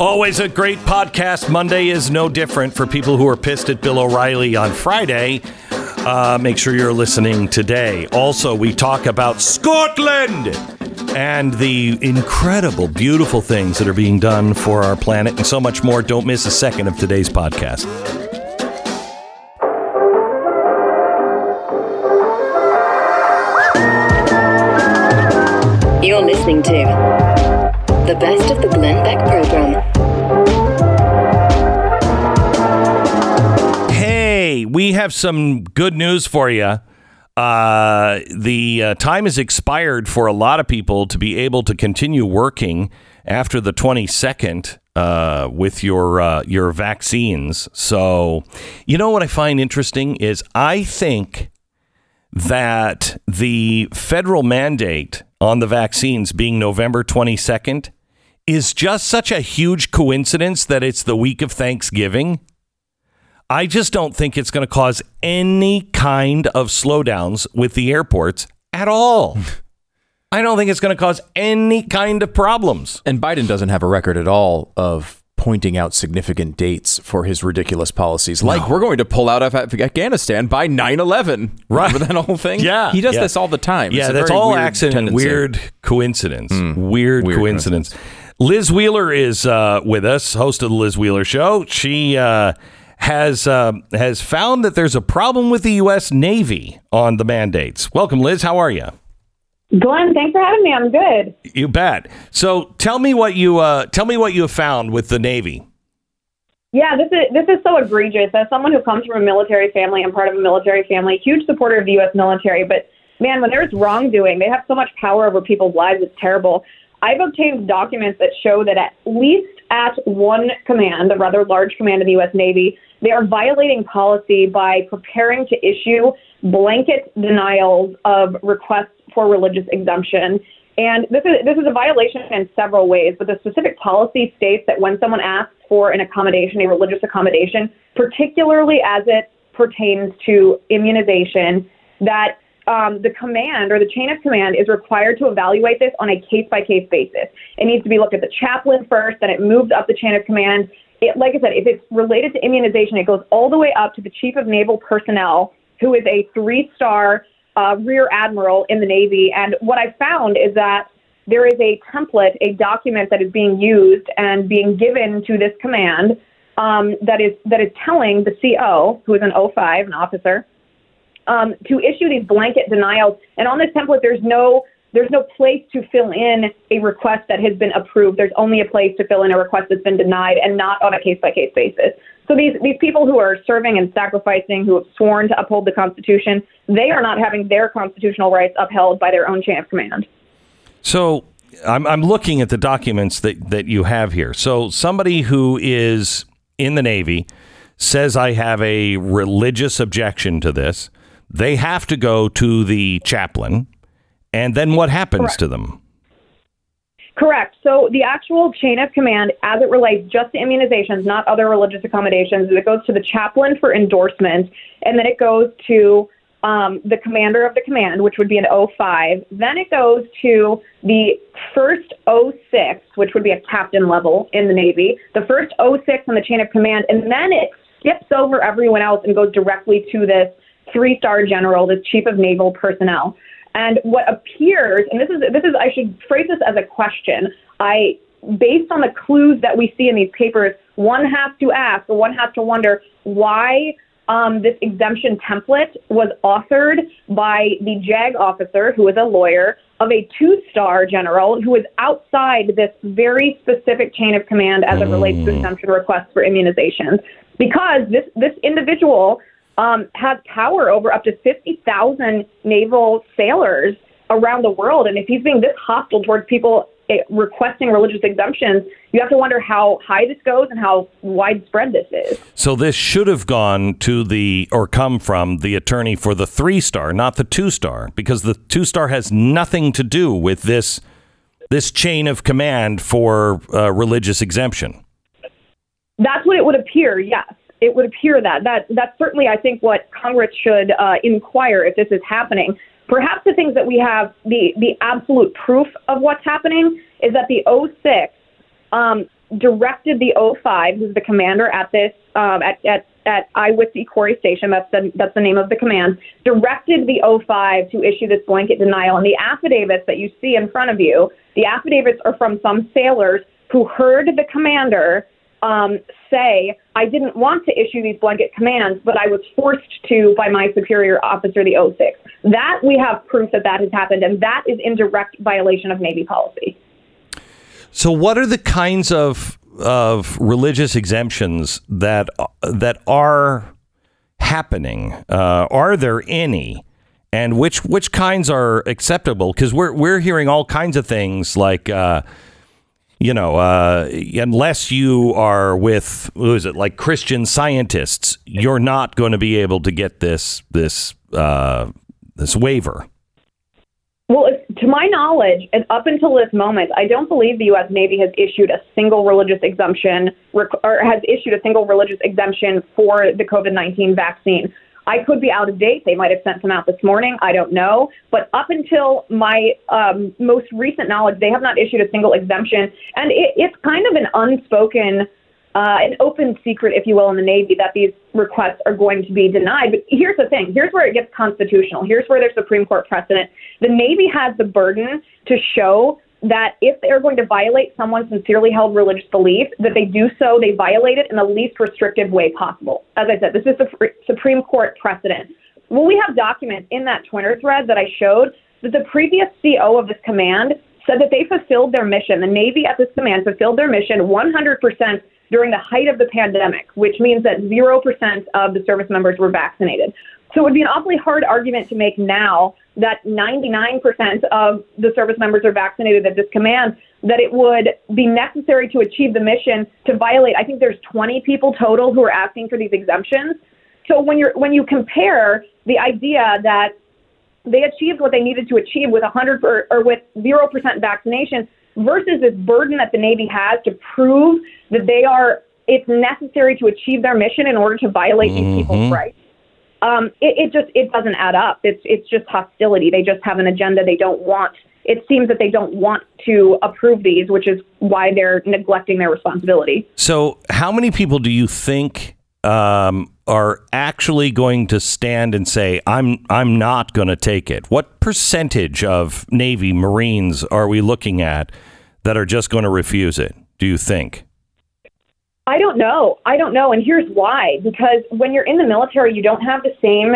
Always a great podcast. Monday is no different for people who are pissed at Bill O'Reilly on Friday. Uh, make sure you're listening today. Also, we talk about Scotland and the incredible, beautiful things that are being done for our planet and so much more. Don't miss a second of today's podcast. You're listening to the best of the Glenn Beck program. Have some good news for you. Uh, the uh, time has expired for a lot of people to be able to continue working after the 22nd uh, with your uh, your vaccines. So, you know what I find interesting is I think that the federal mandate on the vaccines being November 22nd is just such a huge coincidence that it's the week of Thanksgiving. I just don't think it's going to cause any kind of slowdowns with the airports at all. I don't think it's going to cause any kind of problems. And Biden doesn't have a record at all of pointing out significant dates for his ridiculous policies. Like, we're going to pull out of Afghanistan by 9 11. Right. Remember that whole thing? Yeah, He does yeah. this all the time. Yeah, It's that's all weird accident, weird coincidence. Weird, Weird coincidence. Liz Wheeler is uh, with us, host of the Liz Wheeler Show. She uh, has uh, has found that there's a problem with the U.S. Navy on the mandates. Welcome, Liz. How are you? Glenn, thanks for having me. I'm good. You bet. So tell me what you uh, tell me what you have found with the Navy. Yeah, this is this is so egregious. As someone who comes from a military family, I'm part of a military family, huge supporter of the U.S. military. But man, when there's wrongdoing, they have so much power over people's lives. It's terrible. I've obtained documents that show that at least at one command, a rather large command of the U.S. Navy, they are violating policy by preparing to issue blanket denials of requests for religious exemption. And this is this is a violation in several ways, but the specific policy states that when someone asks for an accommodation, a religious accommodation, particularly as it pertains to immunization, that um, the command or the chain of command is required to evaluate this on a case by case basis. It needs to be looked at the chaplain first, then it moves up the chain of command. It, like I said, if it's related to immunization, it goes all the way up to the chief of naval personnel, who is a three star uh, rear admiral in the Navy. And what I found is that there is a template, a document that is being used and being given to this command um, that is that is telling the CO, who is an 05, an officer, um, to issue these blanket denials. And on this template, there's no there's no place to fill in a request that has been approved. There's only a place to fill in a request that's been denied, and not on a case by case basis. So these these people who are serving and sacrificing, who have sworn to uphold the Constitution, they are not having their constitutional rights upheld by their own chain of command. So I'm, I'm looking at the documents that, that you have here. So somebody who is in the Navy says, I have a religious objection to this. They have to go to the chaplain. And then what happens Correct. to them? Correct. So the actual chain of command, as it relates just to immunizations, not other religious accommodations, it goes to the chaplain for endorsement, and then it goes to um, the commander of the command, which would be an 05. Then it goes to the first 06, which would be a captain level in the Navy, the first 06 on the chain of command, and then it skips over everyone else and goes directly to this three star general, this chief of naval personnel. And what appears, and this is this is I should phrase this as a question. I based on the clues that we see in these papers, one has to ask or one has to wonder why um, this exemption template was authored by the JAG officer, who is a lawyer, of a two star general who is outside this very specific chain of command as it relates to exemption requests for immunizations. Because this, this individual um, has power over up to 50,000 naval sailors around the world. And if he's being this hostile towards people eh, requesting religious exemptions, you have to wonder how high this goes and how widespread this is. So this should have gone to the or come from the attorney for the three star, not the two star, because the two star has nothing to do with this this chain of command for uh, religious exemption. That's what it would appear. Yes, it would appear that that that's certainly I think what Congress should uh, inquire if this is happening. Perhaps the things that we have the the absolute proof of what's happening is that the 06 um, directed the 05, who's the commander at this um, at at at Iwitzi Corey Station, that's the, that's the name of the command, directed the 05 to issue this blanket denial. And the affidavits that you see in front of you, the affidavits are from some sailors who heard the commander um, say, I didn't want to issue these blanket commands, but I was forced to by my superior officer, the 06. That we have proof that that has happened, and that is in direct violation of Navy policy. So, what are the kinds of of religious exemptions that that are happening? Uh, are there any? And which which kinds are acceptable? Because we're we're hearing all kinds of things like. Uh, you know, uh, unless you are with who is it like Christian scientists, you're not going to be able to get this this uh, this waiver. Well, to my knowledge, and up until this moment, I don't believe the U.S. Navy has issued a single religious exemption or has issued a single religious exemption for the COVID 19 vaccine. I could be out of date. They might have sent some out this morning. I don't know. But up until my um, most recent knowledge, they have not issued a single exemption. And it, it's kind of an unspoken, uh, an open secret, if you will, in the Navy that these requests are going to be denied. But here's the thing here's where it gets constitutional. Here's where there's Supreme Court precedent. The Navy has the burden to show that if they're going to violate someone's sincerely held religious belief, that they do so, they violate it in the least restrictive way possible. As I said, this is the Supreme Court precedent. Well, we have documents in that Twitter thread that I showed that the previous CO of this command said that they fulfilled their mission. The Navy at this command fulfilled their mission 100% during the height of the pandemic, which means that 0% of the service members were vaccinated. So it would be an awfully hard argument to make now that 99% of the service members are vaccinated at this command, that it would be necessary to achieve the mission to violate. I think there's 20 people total who are asking for these exemptions. So when you're when you compare the idea that they achieved what they needed to achieve with 100 or, or with 0% vaccination versus this burden that the Navy has to prove that they are it's necessary to achieve their mission in order to violate mm-hmm. these people's rights um, it, it just it doesn't add up. It's it's just hostility. They just have an agenda. They don't want. It seems that they don't want to approve these, which is why they're neglecting their responsibility. So, how many people do you think um, are actually going to stand and say, "I'm I'm not going to take it"? What percentage of Navy Marines are we looking at that are just going to refuse it? Do you think? I don't know. I don't know. And here's why. Because when you're in the military, you don't have the same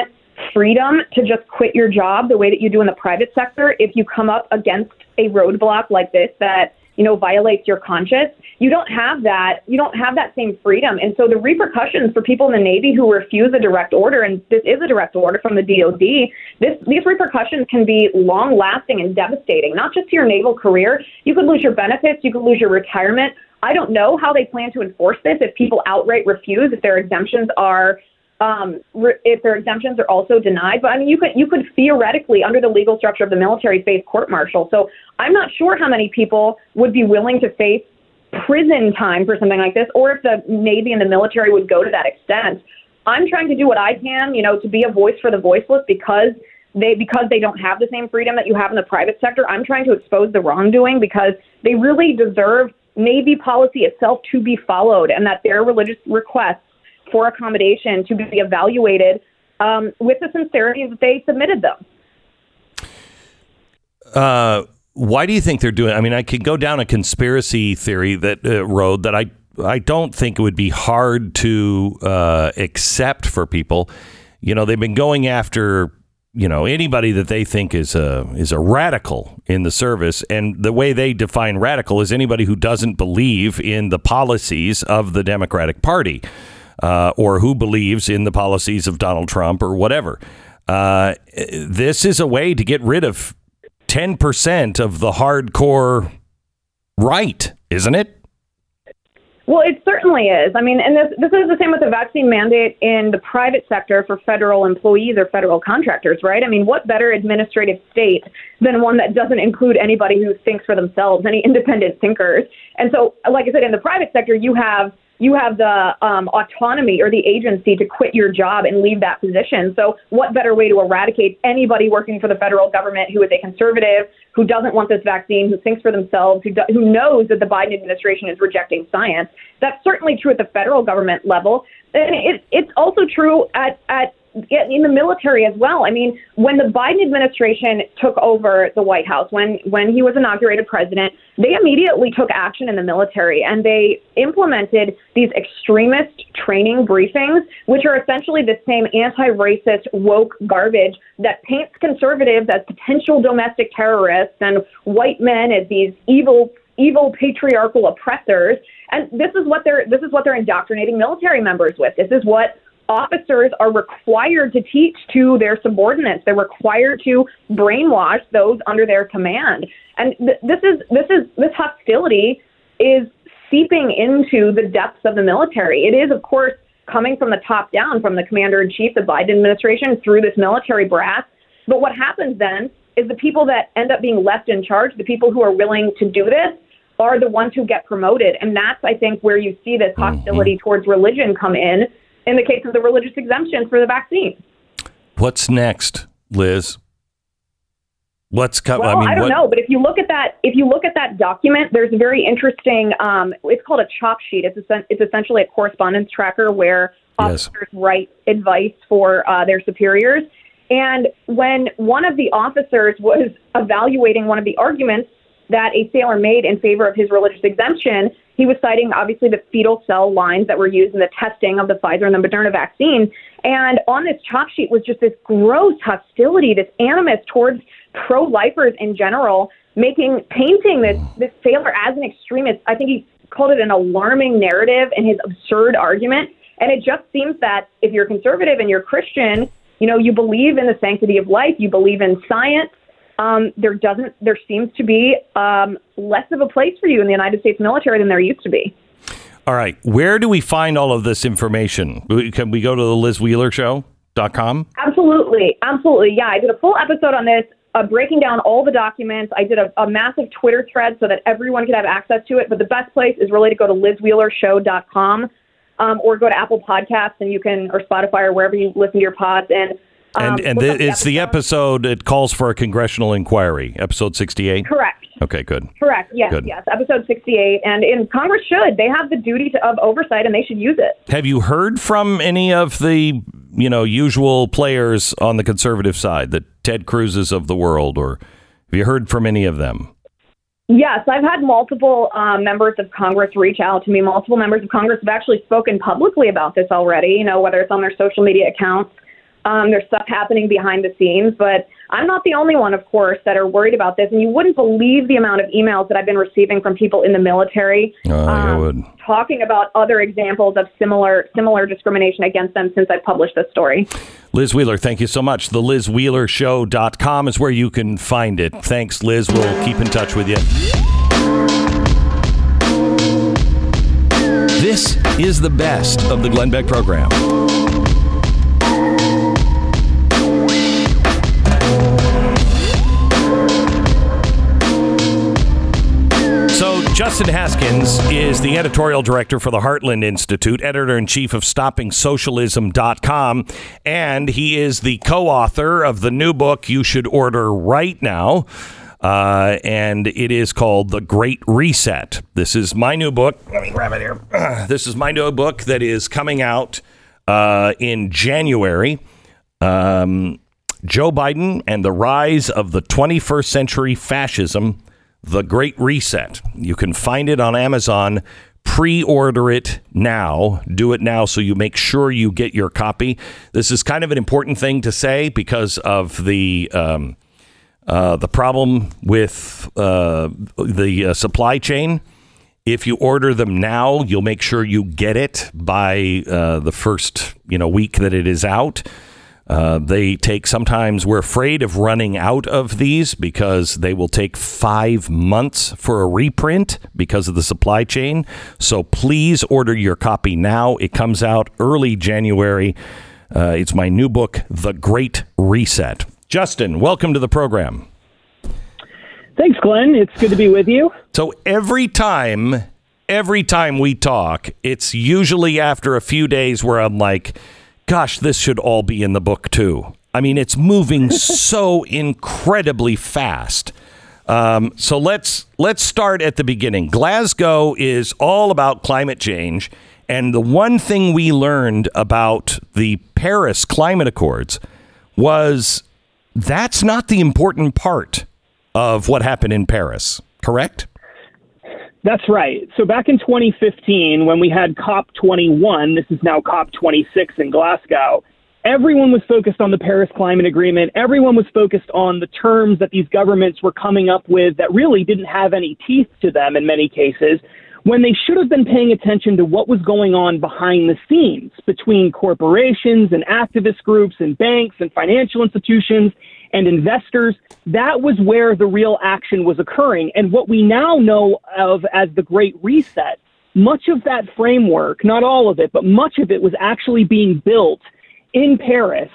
freedom to just quit your job the way that you do in the private sector if you come up against a roadblock like this that you know violates your conscience you don't have that you don't have that same freedom and so the repercussions for people in the navy who refuse a direct order and this is a direct order from the DoD this these repercussions can be long lasting and devastating not just to your naval career you could lose your benefits you could lose your retirement I don't know how they plan to enforce this if people outright refuse, if their exemptions are um, if their exemptions are also denied. But I mean, you could you could theoretically, under the legal structure of the military, face court martial. So I'm not sure how many people would be willing to face prison time for something like this, or if the Navy and the military would go to that extent. I'm trying to do what I can, you know, to be a voice for the voiceless because they because they don't have the same freedom that you have in the private sector. I'm trying to expose the wrongdoing because they really deserve Navy policy itself to be followed and that their religious requests for accommodation to be evaluated um, with the sincerity that they submitted them. Uh, why do you think they're doing? I mean, I could go down a conspiracy theory that uh, road that I I don't think it would be hard to uh, accept for people. You know, they've been going after you know anybody that they think is a is a radical in the service and the way they define radical is anybody who doesn't believe in the policies of the Democratic Party uh, or who believes in the policies of Donald Trump or whatever. Uh, this is a way to get rid of ten percent of the hardcore right, isn't it? Well, it certainly is. I mean, and this this is the same with the vaccine mandate in the private sector for federal employees or federal contractors, right? I mean, what better administrative state than one that doesn't include anybody who thinks for themselves, any independent thinkers? And so, like I said, in the private sector, you have you have the um, autonomy or the agency to quit your job and leave that position. So, what better way to eradicate anybody working for the federal government who is a conservative, who doesn't want this vaccine, who thinks for themselves, who, do, who knows that the Biden administration is rejecting science? That's certainly true at the federal government level. And it, it's also true at, at in the military as well. I mean, when the Biden administration took over the White House, when when he was inaugurated president, they immediately took action in the military and they implemented these extremist training briefings, which are essentially the same anti-racist woke garbage that paints conservatives as potential domestic terrorists and white men as these evil evil patriarchal oppressors and this is what they're this is what they're indoctrinating military members with this is what officers are required to teach to their subordinates. They're required to brainwash those under their command. And th- this is this is this hostility is seeping into the depths of the military. It is, of course, coming from the top down, from the commander in chief, the Biden administration, through this military brass. But what happens then is the people that end up being left in charge, the people who are willing to do this, are the ones who get promoted. And that's, I think, where you see this mm-hmm. hostility mm-hmm. towards religion come in in the case of the religious exemption for the vaccine. What's next, Liz? What's coming? Well, I, mean, I don't what- know, but if you look at that, if you look at that document, there's a very interesting. Um, it's called a chop sheet. It's a, it's essentially a correspondence tracker where officers yes. write advice for uh, their superiors. And when one of the officers was evaluating one of the arguments that a sailor made in favor of his religious exemption, he was citing obviously the fetal cell lines that were used in the testing of the Pfizer and the Moderna vaccine. And on this chop sheet was just this gross hostility, this animus towards pro lifers in general, making painting this this sailor as an extremist. I think he called it an alarming narrative in his absurd argument. And it just seems that if you're conservative and you're Christian, you know, you believe in the sanctity of life, you believe in science, um, there doesn't there seems to be um, less of a place for you in the United States military than there used to be. All right, where do we find all of this information? Can we go to the Liz Wheeler Show.com? Absolutely, absolutely. Yeah, I did a full episode on this. Uh, breaking down all the documents. I did a, a, massive Twitter thread so that everyone could have access to it. But the best place is really to go to liz lizwheelershow.com um, or go to Apple Podcasts and you can, or Spotify or wherever you listen to your pods. And and um, and the, it's the episode. It calls for a congressional inquiry. Episode sixty-eight. Correct. Okay. Good. Correct. Yes. Good. Yes. Episode sixty-eight, and in Congress should they have the duty to, of oversight, and they should use it. Have you heard from any of the you know usual players on the conservative side, the Ted Cruz's of the world, or have you heard from any of them? Yes, I've had multiple um, members of Congress reach out to me. Multiple members of Congress have actually spoken publicly about this already. You know, whether it's on their social media accounts um, there's stuff happening behind the scenes, but I'm not the only one, of course, that are worried about this. And you wouldn't believe the amount of emails that I've been receiving from people in the military uh, um, talking about other examples of similar similar discrimination against them since I published this story. Liz Wheeler, thank you so much. The LizWheelerShow.com is where you can find it. Thanks, Liz. We'll keep in touch with you. This is the best of the Glenn Beck program. Justin Haskins is the editorial director for the Heartland Institute, editor in chief of StoppingSocialism.com, and he is the co author of the new book you should order right now. Uh, and it is called The Great Reset. This is my new book. Let me grab it here. This is my new book that is coming out uh, in January. Um, Joe Biden and the Rise of the 21st Century Fascism the Great Reset. You can find it on Amazon. Pre order it now. Do it now so you make sure you get your copy. This is kind of an important thing to say because of the. Um, uh, the problem with uh, the uh, supply chain, if you order them now, you'll make sure you get it by uh, the first you know week that it is out. Uh, they take sometimes we're afraid of running out of these because they will take five months for a reprint because of the supply chain. So please order your copy now. It comes out early January. Uh, it's my new book, The Great Reset. Justin, welcome to the program. Thanks, Glenn. It's good to be with you. So every time, every time we talk, it's usually after a few days where I'm like, gosh, this should all be in the book too. I mean, it's moving so incredibly fast. Um, so let's let's start at the beginning. Glasgow is all about climate change, and the one thing we learned about the Paris Climate Accords was that's not the important part of what happened in Paris. Correct? That's right. So back in 2015, when we had COP21, this is now COP26 in Glasgow, everyone was focused on the Paris Climate Agreement. Everyone was focused on the terms that these governments were coming up with that really didn't have any teeth to them in many cases, when they should have been paying attention to what was going on behind the scenes between corporations and activist groups and banks and financial institutions and investors, that was where the real action was occurring. And what we now know of as the Great Reset, much of that framework, not all of it, but much of it was actually being built in Paris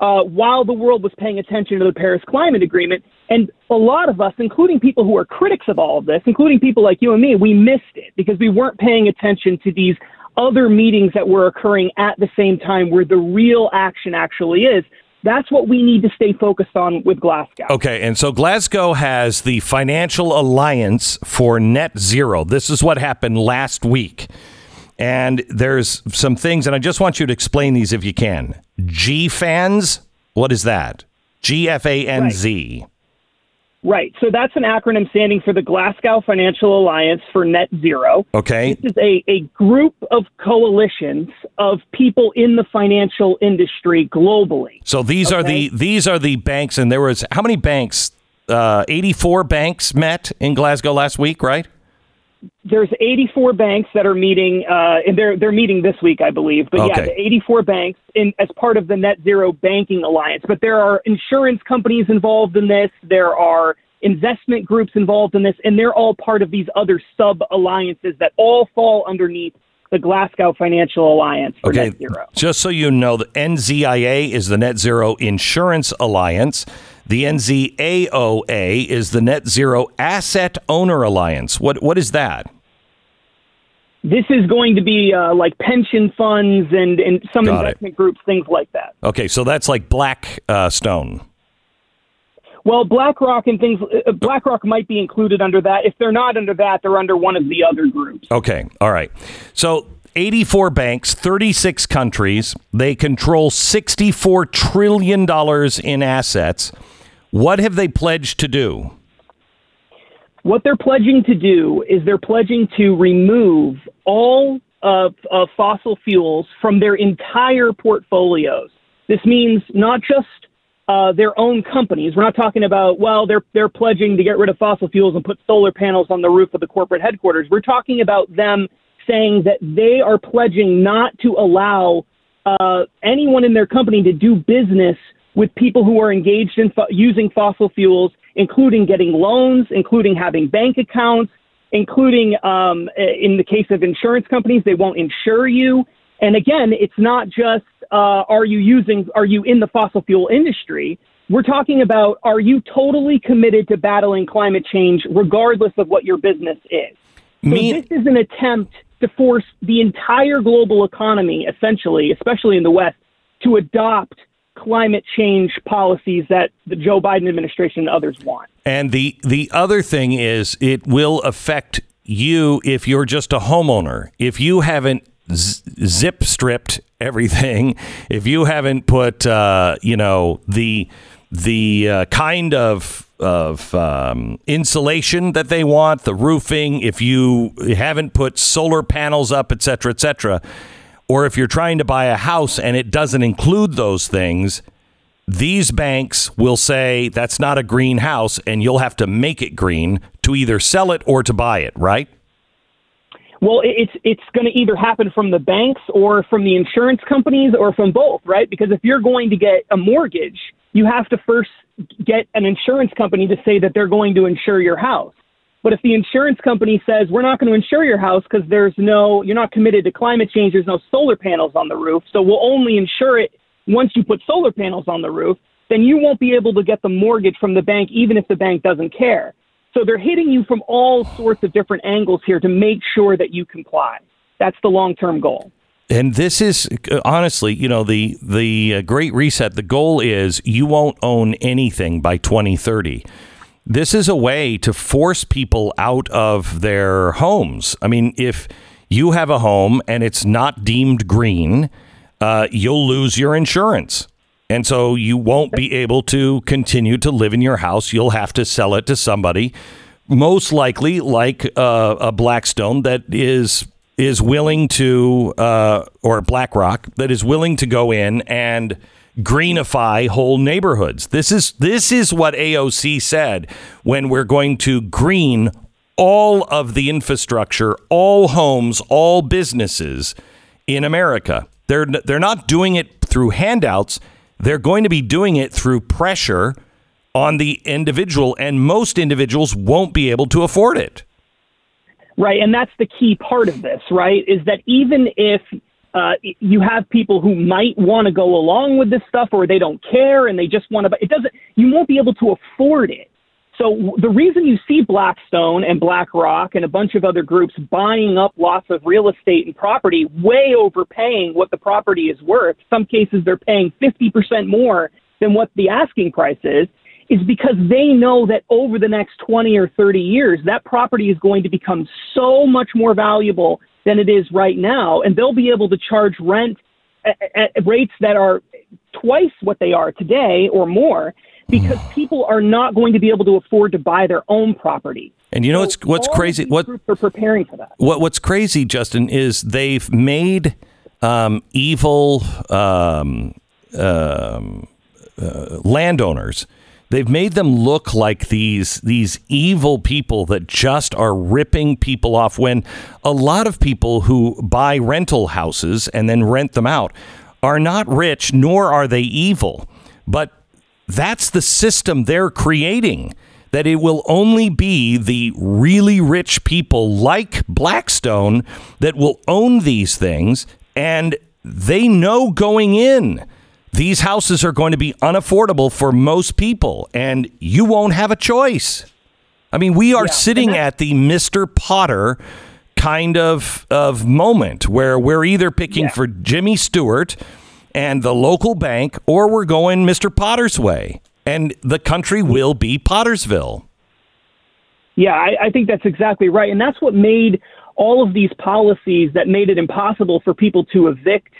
uh, while the world was paying attention to the Paris Climate Agreement. And a lot of us, including people who are critics of all of this, including people like you and me, we missed it because we weren't paying attention to these other meetings that were occurring at the same time where the real action actually is. That's what we need to stay focused on with Glasgow. Okay, and so Glasgow has the Financial Alliance for Net Zero. This is what happened last week. And there's some things, and I just want you to explain these if you can. GFANZ, what is that? G F A N Z. Right. So that's an acronym standing for the Glasgow Financial Alliance for Net Zero. Okay. This is a, a group of coalitions of people in the financial industry globally. So these are the these are the banks, and there was how many banks? Uh, Eighty four banks met in Glasgow last week, right? There's 84 banks that are meeting, uh, and they're they're meeting this week, I believe. But yeah, the 84 banks in as part of the Net Zero Banking Alliance. But there are insurance companies involved in this. There are investment groups involved in this, and they're all part of these other sub alliances that all fall underneath the Glasgow Financial Alliance for Okay. Net Zero. Just so you know, the NZIA is the Net Zero Insurance Alliance. The NZAOA is the Net Zero Asset Owner Alliance. What what is that? This is going to be uh, like pension funds and, and some Got it. investment groups, things like that. Okay, so that's like Black uh, Stone. Well, BlackRock and things, uh, BlackRock might be included under that. If they're not under that, they're under one of the other groups. Okay, all right. So 84 banks, 36 countries. They control 64 trillion dollars in assets. What have they pledged to do? What they're pledging to do is they're pledging to remove all of, of fossil fuels from their entire portfolios. This means not just uh, their own companies. We're not talking about well, they're they're pledging to get rid of fossil fuels and put solar panels on the roof of the corporate headquarters. We're talking about them saying that they are pledging not to allow uh, anyone in their company to do business with people who are engaged in fo- using fossil fuels, including getting loans, including having bank accounts, including um, in the case of insurance companies, they won't insure you. And again, it's not just uh, are you using, are you in the fossil fuel industry? We're talking about are you totally committed to battling climate change, regardless of what your business is? So Me- this is an attempt to force the entire global economy, essentially, especially in the West, to adopt climate change policies that the Joe Biden administration and others want. And the the other thing is it will affect you if you're just a homeowner. If you haven't z- zip stripped everything, if you haven't put uh, you know the the uh, kind of of um, insulation that they want, the roofing, if you haven't put solar panels up, et cetera, et cetera, or if you're trying to buy a house and it doesn't include those things, these banks will say that's not a green house and you'll have to make it green to either sell it or to buy it, right? Well, it's it's going to either happen from the banks or from the insurance companies or from both, right? Because if you're going to get a mortgage, you have to first get an insurance company to say that they're going to insure your house. But if the insurance company says we're not going to insure your house because there's no you're not committed to climate change, there's no solar panels on the roof, so we'll only insure it once you put solar panels on the roof, then you won't be able to get the mortgage from the bank even if the bank doesn't care. So they're hitting you from all sorts of different angles here to make sure that you comply. That's the long term goal. And this is honestly, you know, the the uh, Great Reset. The goal is you won't own anything by 2030. This is a way to force people out of their homes. I mean, if you have a home and it's not deemed green, uh, you'll lose your insurance. And so you won't be able to continue to live in your house. You'll have to sell it to somebody, most likely like uh, a Blackstone that is is willing to, uh, or BlackRock that is willing to go in and greenify whole neighborhoods. This is this is what AOC said when we're going to green all of the infrastructure, all homes, all businesses in America. They're they're not doing it through handouts. They're going to be doing it through pressure on the individual, and most individuals won't be able to afford it. Right, and that's the key part of this, right? Is that even if uh, you have people who might want to go along with this stuff, or they don't care and they just want to, it doesn't. You won't be able to afford it. So the reason you see Blackstone and BlackRock and a bunch of other groups buying up lots of real estate and property, way overpaying what the property is worth. Some cases they're paying 50% more than what the asking price is, is because they know that over the next 20 or 30 years, that property is going to become so much more valuable than it is right now. And they'll be able to charge rent at, at rates that are twice what they are today or more because people are not going to be able to afford to buy their own property. And you know what's what's crazy? What groups are preparing for that? What what's crazy, Justin, is they've made um, evil um, um, uh, landowners. They've made them look like these these evil people that just are ripping people off. When a lot of people who buy rental houses and then rent them out are not rich, nor are they evil, but that's the system they're creating. That it will only be the really rich people like Blackstone that will own these things. And they know going in these houses are going to be unaffordable for most people, and you won't have a choice. I mean, we are yeah, sitting at the Mr. Potter kind of of moment where we're either picking yeah. for Jimmy Stewart and the local bank, or we're going Mr. Potter's way, and the country will be Pottersville. Yeah, I, I think that's exactly right, and that's what made all of these policies that made it impossible for people to evict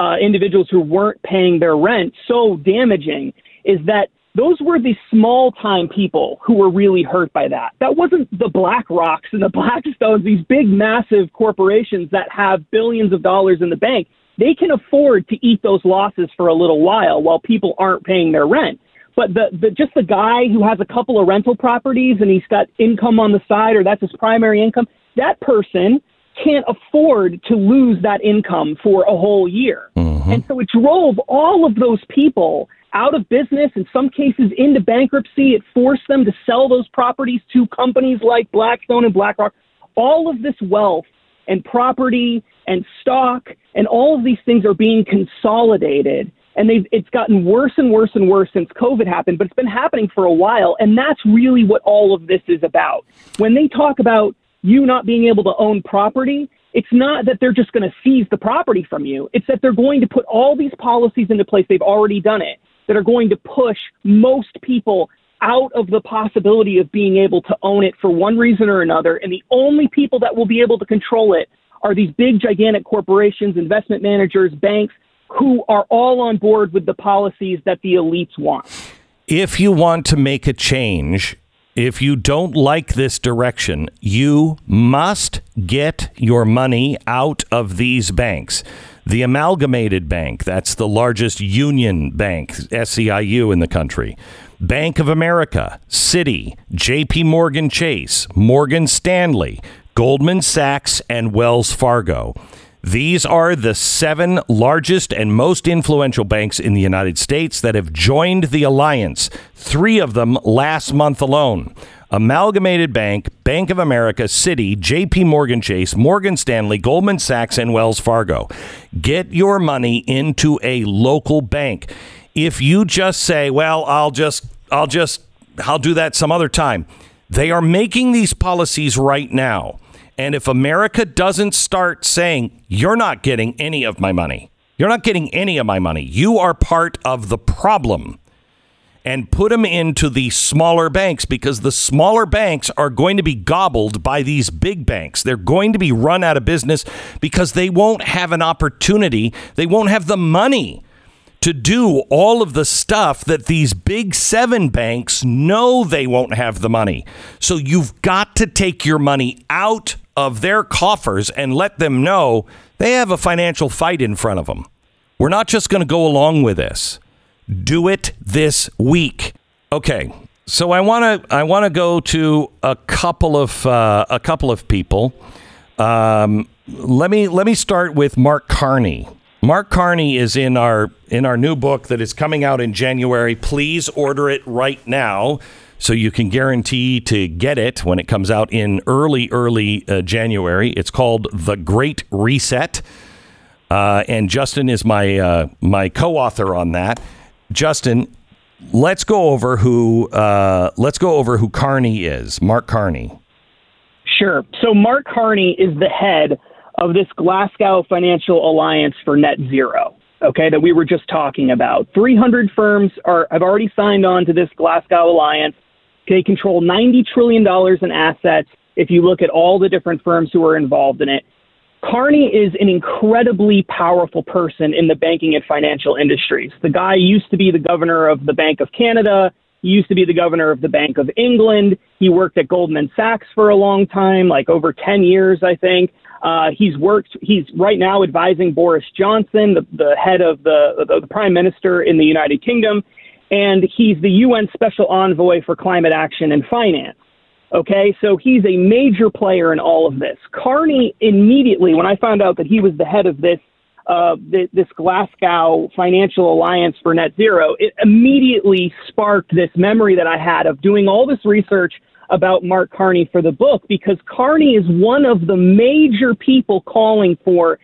uh, individuals who weren't paying their rent so damaging. Is that those were the small time people who were really hurt by that. That wasn't the Black Rocks and the Blackstones, these big, massive corporations that have billions of dollars in the bank they can afford to eat those losses for a little while while people aren't paying their rent. But the, the just the guy who has a couple of rental properties and he's got income on the side or that's his primary income, that person can't afford to lose that income for a whole year. Mm-hmm. And so it drove all of those people out of business, in some cases into bankruptcy. It forced them to sell those properties to companies like Blackstone and BlackRock. All of this wealth and property and stock and all of these things are being consolidated and they've it's gotten worse and worse and worse since covid happened but it's been happening for a while and that's really what all of this is about when they talk about you not being able to own property it's not that they're just going to seize the property from you it's that they're going to put all these policies into place they've already done it that are going to push most people out of the possibility of being able to own it for one reason or another and the only people that will be able to control it are these big, gigantic corporations, investment managers, banks who are all on board with the policies that the elites want. If you want to make a change, if you don't like this direction, you must get your money out of these banks. The Amalgamated Bank, that's the largest union bank, SEIU in the country. Bank of America, Citi, JP Morgan Chase, Morgan Stanley, Goldman Sachs, and Wells Fargo. These are the seven largest and most influential banks in the United States that have joined the alliance, three of them last month alone. Amalgamated Bank, Bank of America, Citi, JP Morgan Chase, Morgan Stanley, Goldman Sachs, and Wells Fargo. Get your money into a local bank. If you just say, well, I'll just, I'll just, I'll do that some other time. They are making these policies right now. And if America doesn't start saying, you're not getting any of my money, you're not getting any of my money, you are part of the problem, and put them into the smaller banks because the smaller banks are going to be gobbled by these big banks. They're going to be run out of business because they won't have an opportunity, they won't have the money to do all of the stuff that these big seven banks know they won't have the money. So you've got to take your money out of their coffers and let them know they have a financial fight in front of them. We're not just going to go along with this. Do it this week. Okay. So I want to I want to go to a couple of uh, a couple of people. Um, let me let me start with Mark Carney. Mark Carney is in our in our new book that is coming out in January. Please order it right now so you can guarantee to get it when it comes out in early, early uh, January. It's called The Great Reset. Uh, and Justin is my uh, my co-author on that. Justin, let's go over who uh, let's go over who Carney is. Mark Carney. Sure. So Mark Carney is the head of this Glasgow Financial Alliance for Net Zero. Okay, that we were just talking about. 300 firms are have already signed on to this Glasgow Alliance. They control $90 trillion in assets if you look at all the different firms who are involved in it. Carney is an incredibly powerful person in the banking and financial industries. The guy used to be the governor of the Bank of Canada. He used to be the governor of the Bank of England. He worked at Goldman Sachs for a long time, like over 10 years, I think. Uh, he's worked, he's right now advising Boris Johnson, the, the head of the, the, the prime minister in the United Kingdom and he's the UN Special Envoy for Climate Action and Finance. Okay, so he's a major player in all of this. Carney immediately, when I found out that he was the head of this uh, this Glasgow Financial Alliance for Net Zero, it immediately sparked this memory that I had of doing all this research about Mark Carney for the book because Carney is one of the major people calling for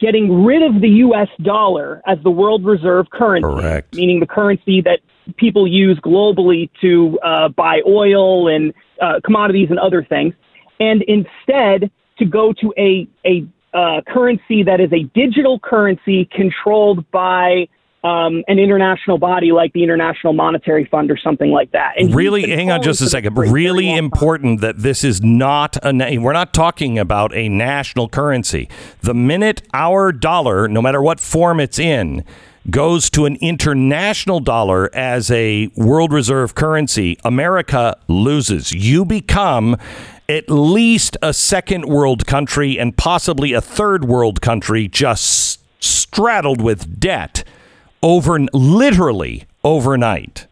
getting rid of the U.S. dollar as the world reserve currency, Correct. meaning the currency that people use globally to uh, buy oil and uh, commodities and other things, and instead to go to a a uh, currency that is a digital currency controlled by um, an international body like the International Monetary Fund or something like that. And really, hang on just a second. Really important that this is not a. Na- we're not talking about a national currency. The minute our dollar, no matter what form it's in, goes to an international dollar as a world reserve currency, America loses. You become at least a second world country and possibly a third world country just straddled with debt over literally overnight.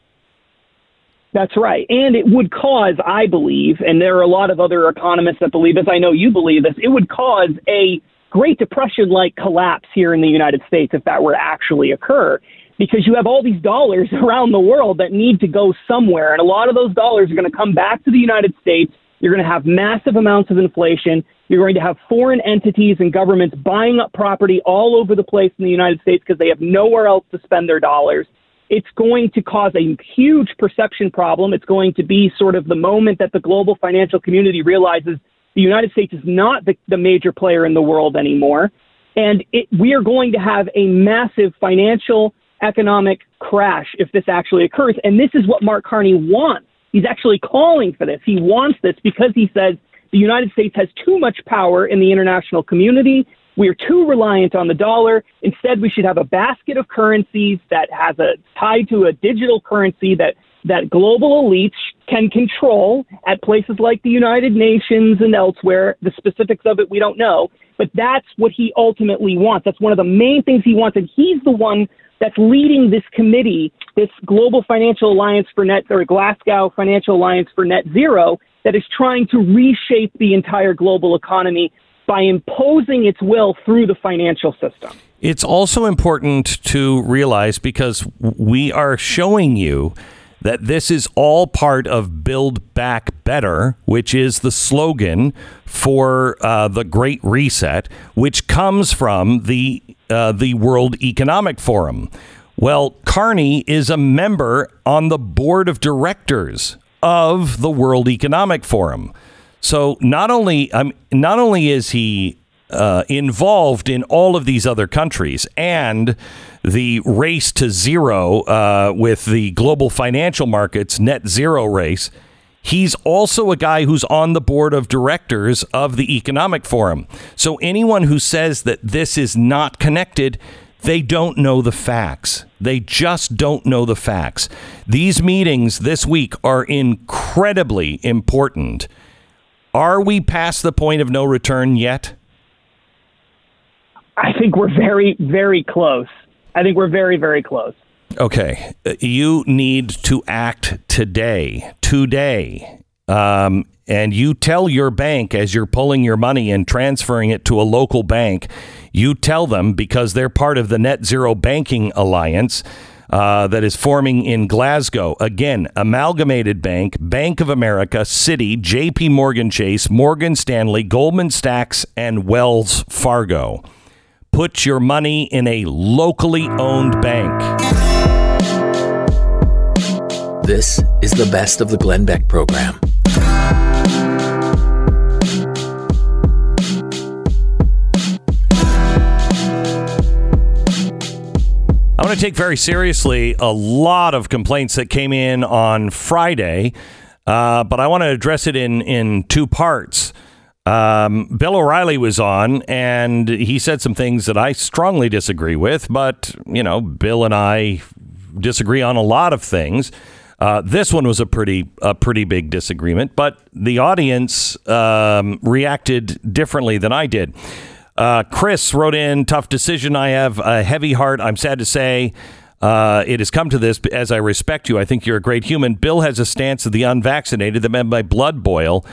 That's right. And it would cause, I believe, and there are a lot of other economists that believe this, I know you believe this, it would cause a Great Depression like collapse here in the United States if that were to actually occur. Because you have all these dollars around the world that need to go somewhere. And a lot of those dollars are going to come back to the United States. You're going to have massive amounts of inflation. You're going to have foreign entities and governments buying up property all over the place in the United States because they have nowhere else to spend their dollars. It's going to cause a huge perception problem. It's going to be sort of the moment that the global financial community realizes the United States is not the, the major player in the world anymore. And it, we are going to have a massive financial economic crash if this actually occurs. And this is what Mark Carney wants. He's actually calling for this. He wants this because he says the United States has too much power in the international community. We are too reliant on the dollar. Instead, we should have a basket of currencies that has a tied to a digital currency that that global elites can control at places like the United Nations and elsewhere. The specifics of it we don't know, but that's what he ultimately wants. That's one of the main things he wants, and he's the one that's leading this committee, this Global Financial Alliance for Net or Glasgow Financial Alliance for Net Zero. that is trying to reshape the entire global economy by imposing its will through the financial system. It's also important to realize because we are showing you that this is all part of Build Back Better, which is the slogan for uh, the Great Reset, which comes from the uh, the World Economic Forum. Well, Carney is a member on the board of directors of the World Economic Forum. So not only um, not only is he uh, involved in all of these other countries and the race to zero uh, with the global financial markets net zero race. He's also a guy who's on the board of directors of the Economic Forum. So anyone who says that this is not connected, they don't know the facts. They just don't know the facts. These meetings this week are incredibly important. Are we past the point of no return yet? I think we're very, very close. I think we're very, very close. Okay. You need to act today, today. Um, and you tell your bank as you're pulling your money and transferring it to a local bank, you tell them because they're part of the Net Zero Banking Alliance. Uh, that is forming in Glasgow. Again, Amalgamated Bank, Bank of America, Citi, JP Morgan Chase, Morgan Stanley, Goldman Sachs, and Wells Fargo. Put your money in a locally owned bank. This is the best of the Glenn Beck program. I want to take very seriously a lot of complaints that came in on Friday, uh, but I want to address it in, in two parts. Um, Bill O'Reilly was on, and he said some things that I strongly disagree with. But you know, Bill and I disagree on a lot of things. Uh, this one was a pretty a pretty big disagreement, but the audience um, reacted differently than I did. Uh, Chris wrote in, "Tough decision. I have a heavy heart. I'm sad to say." Uh, it has come to this as I respect you. I think you're a great human. Bill has a stance of the unvaccinated that made my blood boil.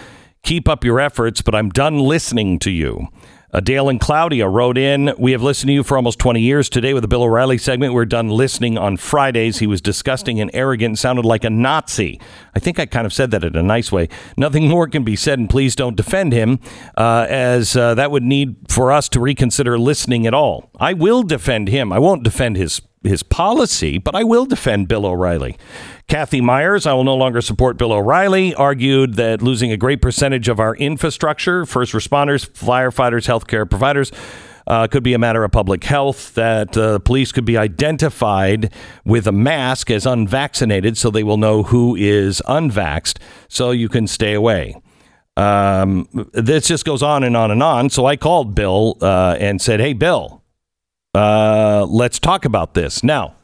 Keep up your efforts, but I'm done listening to you. Uh, Dale and Claudia wrote in, We have listened to you for almost 20 years. Today, with the Bill O'Reilly segment, we're done listening on Fridays. He was disgusting and arrogant sounded like a Nazi. I think I kind of said that in a nice way. Nothing more can be said, and please don't defend him, uh, as uh, that would need for us to reconsider listening at all. I will defend him. I won't defend his his policy, but I will defend Bill O'Reilly. Kathy Myers, I will no longer support Bill O'Reilly, argued that losing a great percentage of our infrastructure, first responders, firefighters, healthcare providers, uh, could be a matter of public health, that uh, police could be identified with a mask as unvaccinated so they will know who is unvaxxed so you can stay away. Um, this just goes on and on and on. So I called Bill uh, and said, Hey, Bill, uh, let's talk about this. Now,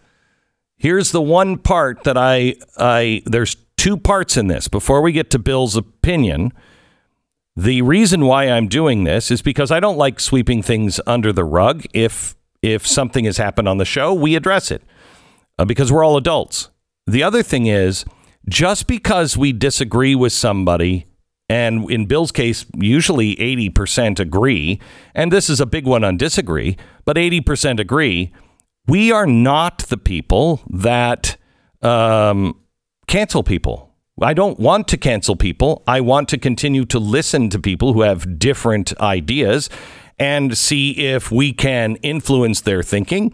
Here's the one part that I I there's two parts in this. Before we get to Bill's opinion, the reason why I'm doing this is because I don't like sweeping things under the rug. If if something has happened on the show, we address it uh, because we're all adults. The other thing is just because we disagree with somebody and in Bill's case, usually 80% agree, and this is a big one on disagree, but 80% agree we are not the people that um, cancel people. I don't want to cancel people. I want to continue to listen to people who have different ideas and see if we can influence their thinking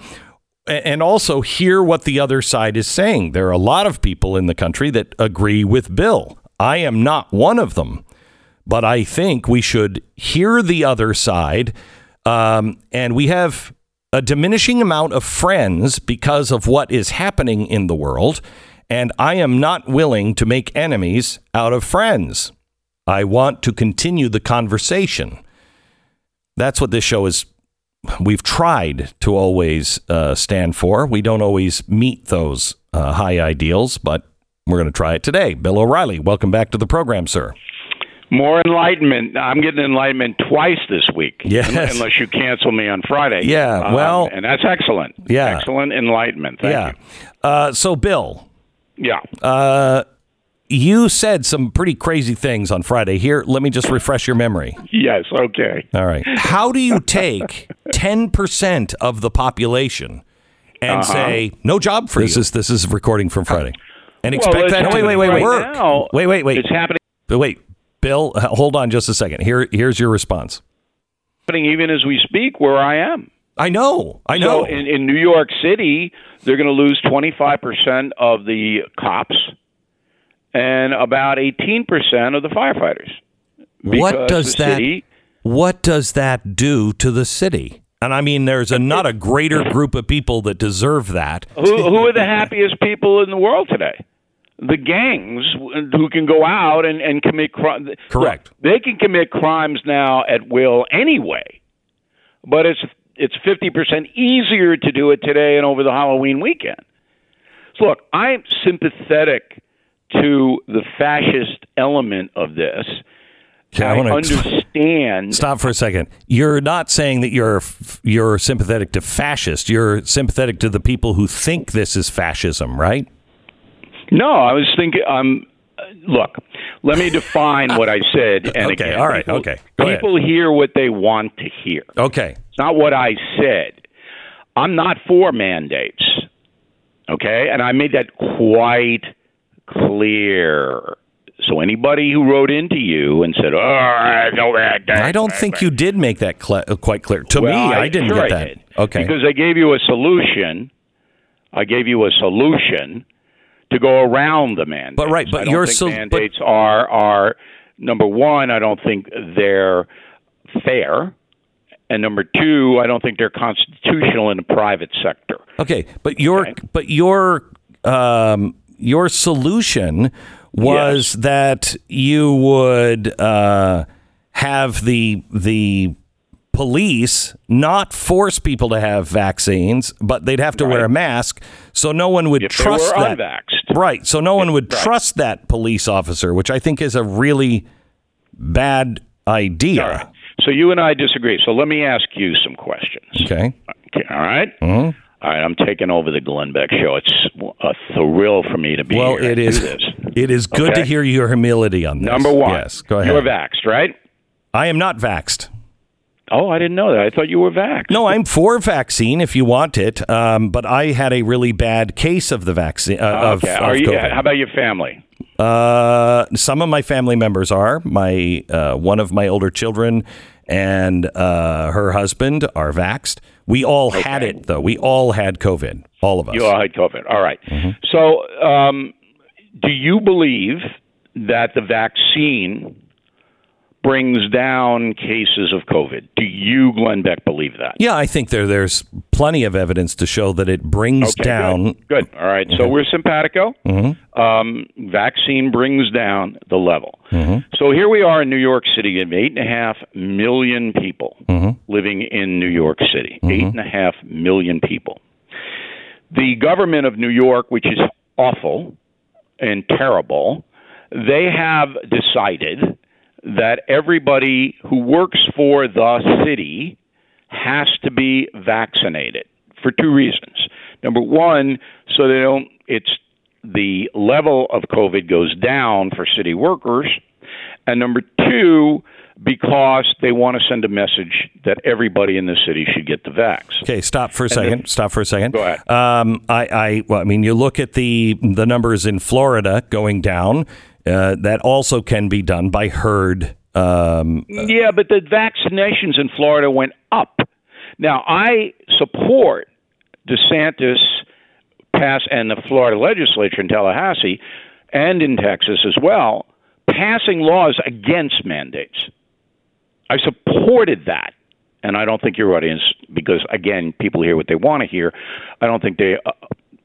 and also hear what the other side is saying. There are a lot of people in the country that agree with Bill. I am not one of them, but I think we should hear the other side. Um, and we have a diminishing amount of friends because of what is happening in the world, and I am not willing to make enemies out of friends. I want to continue the conversation. That's what this show is. We've tried to always uh, stand for. We don't always meet those uh, high ideals, but we're going to try it today. Bill O'Reilly, welcome back to the program, sir. More enlightenment. I'm getting enlightenment twice this week. Yes. Unless you cancel me on Friday. Yeah. Um, well, and that's excellent. Yeah. Excellent enlightenment. Thank yeah. you. Uh, so, Bill. Yeah. Uh, you said some pretty crazy things on Friday. Here, let me just refresh your memory. Yes, okay. All right. How do you take 10% of the population and Uh-huh. say, no job for this you? Is, this is recording from Friday. And expect it's that to happening wait, wait, wait, right work. now. Wait, wait, wait. It's happening But wait, Bill, hold on just a second. Here, here's your response. even as we speak where I am. I know. I know. So in, in New York City, they're going to lose 25% of the cops and about 18% of the firefighters. what does that city- what does that do to the city? And I mean, there's a not a greater group of people that deserve that. who, who are the happiest people in the world today? The gangs who can go out and, and commit crimes. Correct. They can commit crimes now at will anyway, but it's it's fifty percent easier to do it today and over the Halloween weekend. So look, I'm sympathetic to the fascist element of this. I I, wanna- understand. Stop for a second. You're not saying that you're you're sympathetic to fascist. You're sympathetic to the people who think this is fascism, right? No, I was thinking. Um, look, let me define what I said. And Okay, again, all right, people, okay, go ahead. people hear what they want to hear. Okay. It's not what I said. I'm not for mandates. Okay, and I made that quite clear. So anybody who wrote into you and said, "Oh, I know that," that I don't think you did make that cl- uh, quite clear to Well, me. I, didn't sure get I that. did. Okay. Because I gave you a solution. I gave you a solution to go around the mandate. But right, but your sol- mandates are are number one. I don't think they're fair, and number two, I don't think they're constitutional in the private sector. Okay, but your Okay. but your um, your solution was that you would uh, have the the police not force people to have vaccines, but they'd have to wear a mask, so no one would If they trust were that. unvaxxed. Right, so no one would right. trust that police officer, which I think is a really bad idea. Right. So you and I disagree. So let me ask you some questions. Okay. Okay, all right? Mhm. All right, I'm taking over the Glenn Beck show. It's a thrill for me to be Well, here. Well, it is. It is good to hear your humility on this. Number one. Yes, go ahead. You're vaxxed, right? I am not vaxxed. Oh, I didn't know that. I thought you were vaxxed. No, I'm for vaccine if you want it, um, but I had a really bad case of the vaccine. Uh, of, okay. of Are you, COVID. how about your family? Uh, some of my family members are. My uh, one of my older children and uh, her husband are vaxxed. We all had it though. We all had COVID. All of us. You all had COVID. All right. Mm-hmm. So, um, do you believe that the vaccine brings down cases of COVID? Do you, Glenn Beck, believe that? yeah, I think there there's plenty of evidence to show that it brings Okay, down. Good. Good. All right. So we're simpatico. Mm-hmm. Um, vaccine brings down the level. Mm-hmm. So here we are in New York City. Eight and a half million people Mm-hmm. living in New York City. Eight and a half million people. The government of New York, which is awful and terrible, they have decided that everybody who works for the city has to be vaccinated for two reasons. Number one, so they don't it's the level of COVID goes down for city workers, and number two, because they want to send a message that everybody in the city should get the vax. Okay, stop for a second. stop for a second. Go ahead. Um, I, I, well, I mean, you look at the the numbers in Florida going down. Uh, that also can be done by herd. Um, Yeah, but the vaccinations in Florida went up. Now, I support DeSantis pass and the Florida legislature in Tallahassee and in Texas as well passing laws against mandates. I supported that. And I don't think your audience, because again, people hear what they want to hear, I don't think they uh,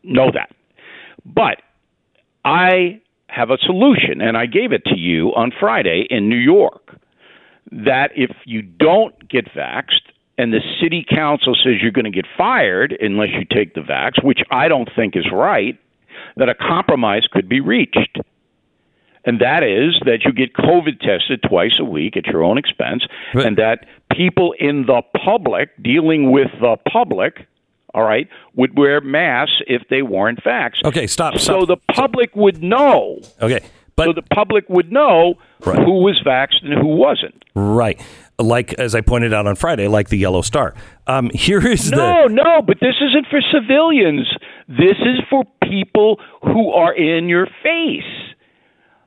know that. But I have a solution, and I gave it to you on Friday in New York that if you don't get vaxxed and the city council says you're going to get fired unless you take the vax, which I don't think is right, that a compromise could be reached. And that is that you get COVID tested twice a week at your own expense, But- and that people in the public, dealing with the public, all right, would wear masks if they weren't vaxxed. okay, stop. So stop. the public would know. okay, But, so the public would know Right. who was vaxxed and who wasn't. Right. Like as I pointed out on Friday, like the yellow star. Um, here is No, the no, but this isn't for civilians. This is for people who are in your face.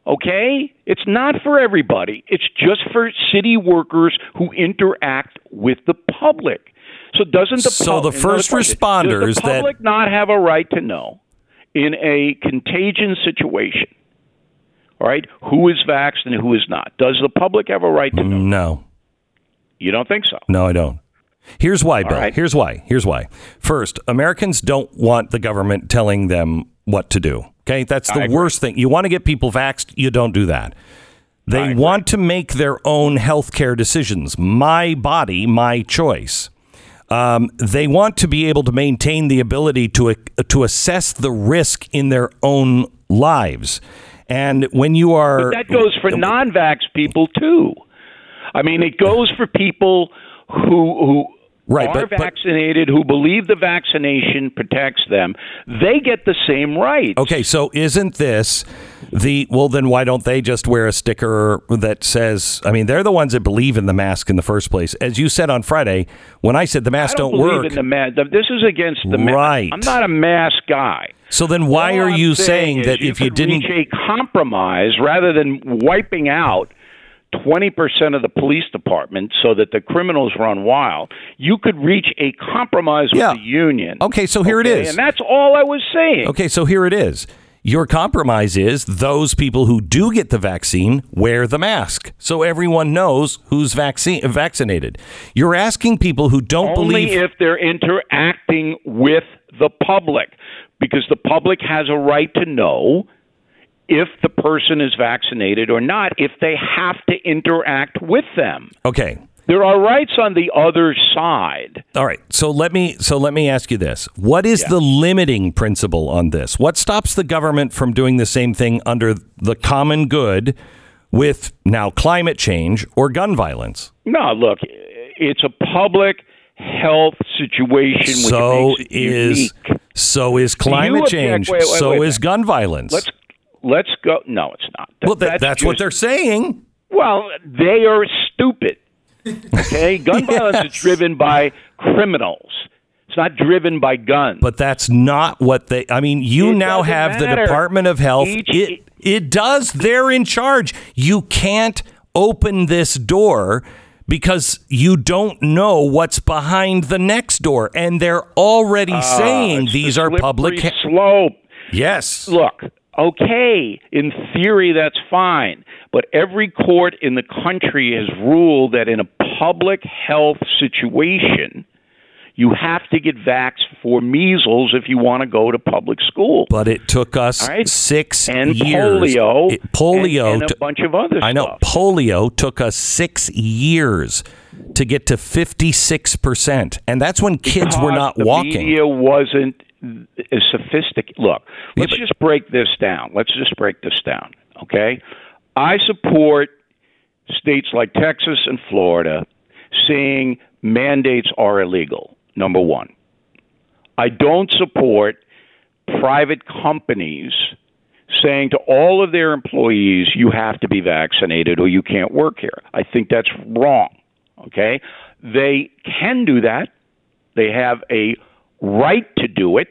Okay? It's not for everybody. It's just for city workers who interact with the public. So doesn't the So the first responders the that- public not have a right to know in a contagion situation? All right, who is vaxxed and who is not? Does the public have a right to know? no, You don't think so? no, I don't. Here's why, Bill. right. Here's why. Here's why. First, Americans don't want the government telling them what to do. Okay, that's the worst thing. You want to get people vaxxed, you don't do that. They want to make their own health care decisions. My body, my choice. Um, they want to be able to maintain the ability to to assess the risk in their own lives. And when you are But that goes for non-vax people too. I mean, it goes for people who who Right, are but- but- vaccinated, who believe the vaccination protects them. They get the same rights. Okay, so isn't this the well? Then why don't they just wear a sticker that says? I mean, they're the ones that believe in the mask in the first place. As you said on Friday, when I said the I masks don't, don't, believe work, in the mask. This is against the mask. Right. I'm not a mask guy. so then why All are I'm you saying is that if you didn't? reach a compromise rather than wiping out 20% of the police department so that the criminals run wild, you could reach a compromise Yeah. with the union. Okay, so here it Okay, is. And that's all I was saying. Okay, so here it is. Your compromise is those people who do get the vaccine wear the mask, so everyone knows who's vaccine vaccinated. You're asking people who don't believe Only believe. if they're interacting with the public, because the public has a right to know if the person is vaccinated or not, if they have to interact with them. okay, There are rights on the other side. All right. So let me so let me ask you this. What is the limiting principle on this? What stops the government from doing the same thing under the common good with now climate change or gun violence? No, look, it's a public health situation which so is unique. so is climate object- change. wait, wait, so wait is gun violence. Let's let's go. No, it's not. That- well, that, that's, what just- they're saying. Well, they are stupid. Okay, gun violence is driven by criminals. It's not driven by guns. But that's not what they. I mean, you It now have the. Department of Health. Each- it it does. They're in charge. You can't open this door because you don't know what's behind the next door, and they're already Uh, saying these the are public. slippery slope. yes. Look, okay, in theory that's fine, but every court in the country has ruled that in a public health situation, you have to get vaxxed for measles if you want to go to public school. But it took us right. six and years. polio, It- polio. and, and a bunch of other I know polio took us six years to get to fifty six percent, and that's when kids were Because not the walking. media wasn't as sophisticated. Look, let's but- just break this down. Let's just break this down, okay? I support states like Texas and Florida saying mandates are illegal. Number one, I don't support private companies saying to all of their employees, you have to be vaccinated or you can't work here. I think that's wrong. Okay? They can do that. They have a right to do it,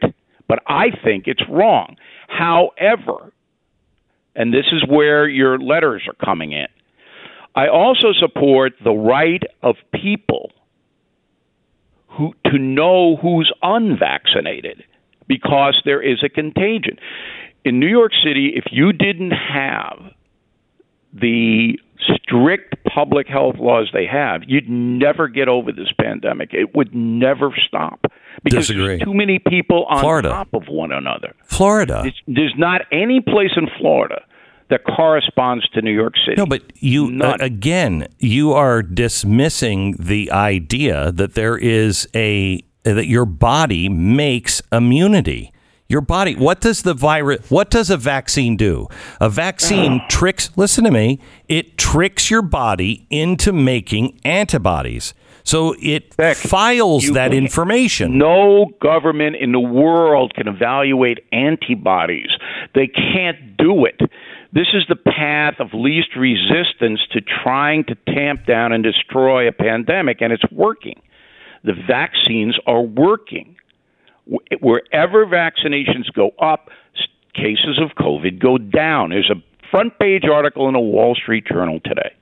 but I think it's wrong. However, and this is where your letters are coming in, I also support the right of people who to know who's unvaccinated because there is a contagion. In New York City, if you didn't have the strict public health laws they have, you'd never get over this pandemic. It would never stop because Disagree. there's too many people on Florida. top of one another. Florida. It's, there's not any place in Florida that corresponds to New York City. No, but you uh, again, you are dismissing the idea that there is a that your body makes immunity. Your body. What does the virus? What does a vaccine do? A vaccine tricks. Listen to me. It tricks your body into making antibodies. So it files that information. No government in the world can evaluate antibodies. They can't do it. This is the path of least resistance to trying to tamp down and destroy a pandemic, and it's working. The vaccines are working. Wherever vaccinations go up, cases of COVID go down. There's a front page article in the Wall Street Journal today.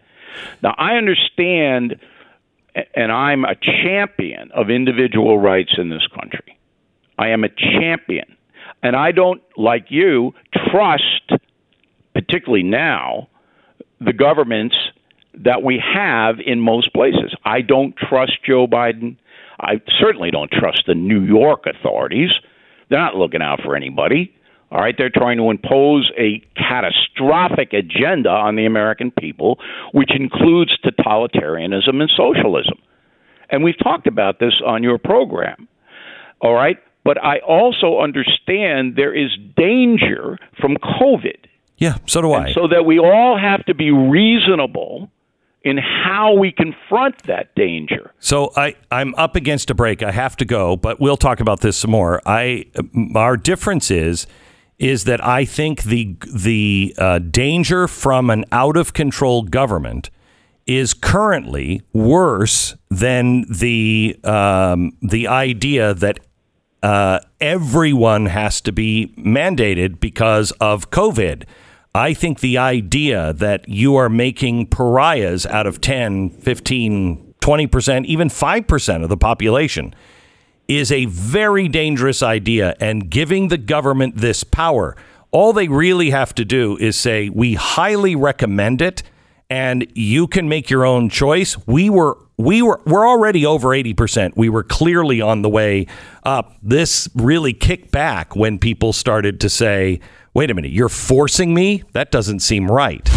Now, I understand, and I'm a champion of individual rights in this country. I am a champion. And I don't, like you, trust, particularly now, the governments that we have in most places. I don't trust Joe Biden. I certainly don't trust the New York authorities. They're not looking out for anybody. All right, they're trying to impose a catastrophic agenda on the American people, which includes totalitarianism and socialism. And we've talked about this on your program. All right, but I also understand there is danger from COVID. Yeah, so do I. And so that we all have to be reasonable in how we confront that danger. So I, I'm up against a break. I have to go, but we'll talk about this some more. I our difference is is that I think the the uh, danger from an out of control government is currently worse than the um, the idea that uh, everyone has to be mandated because of COVID. I think the idea that you are making pariahs out of 10, 15, 20%, even 5% of the population is a very dangerous idea. And giving the government this power, all they really have to do is say, we highly recommend it and you can make your own choice. We were we were we're already over 80%. We were clearly on the way up. This really kicked back when people started to say, wait a minute, you're forcing me? That doesn't seem right.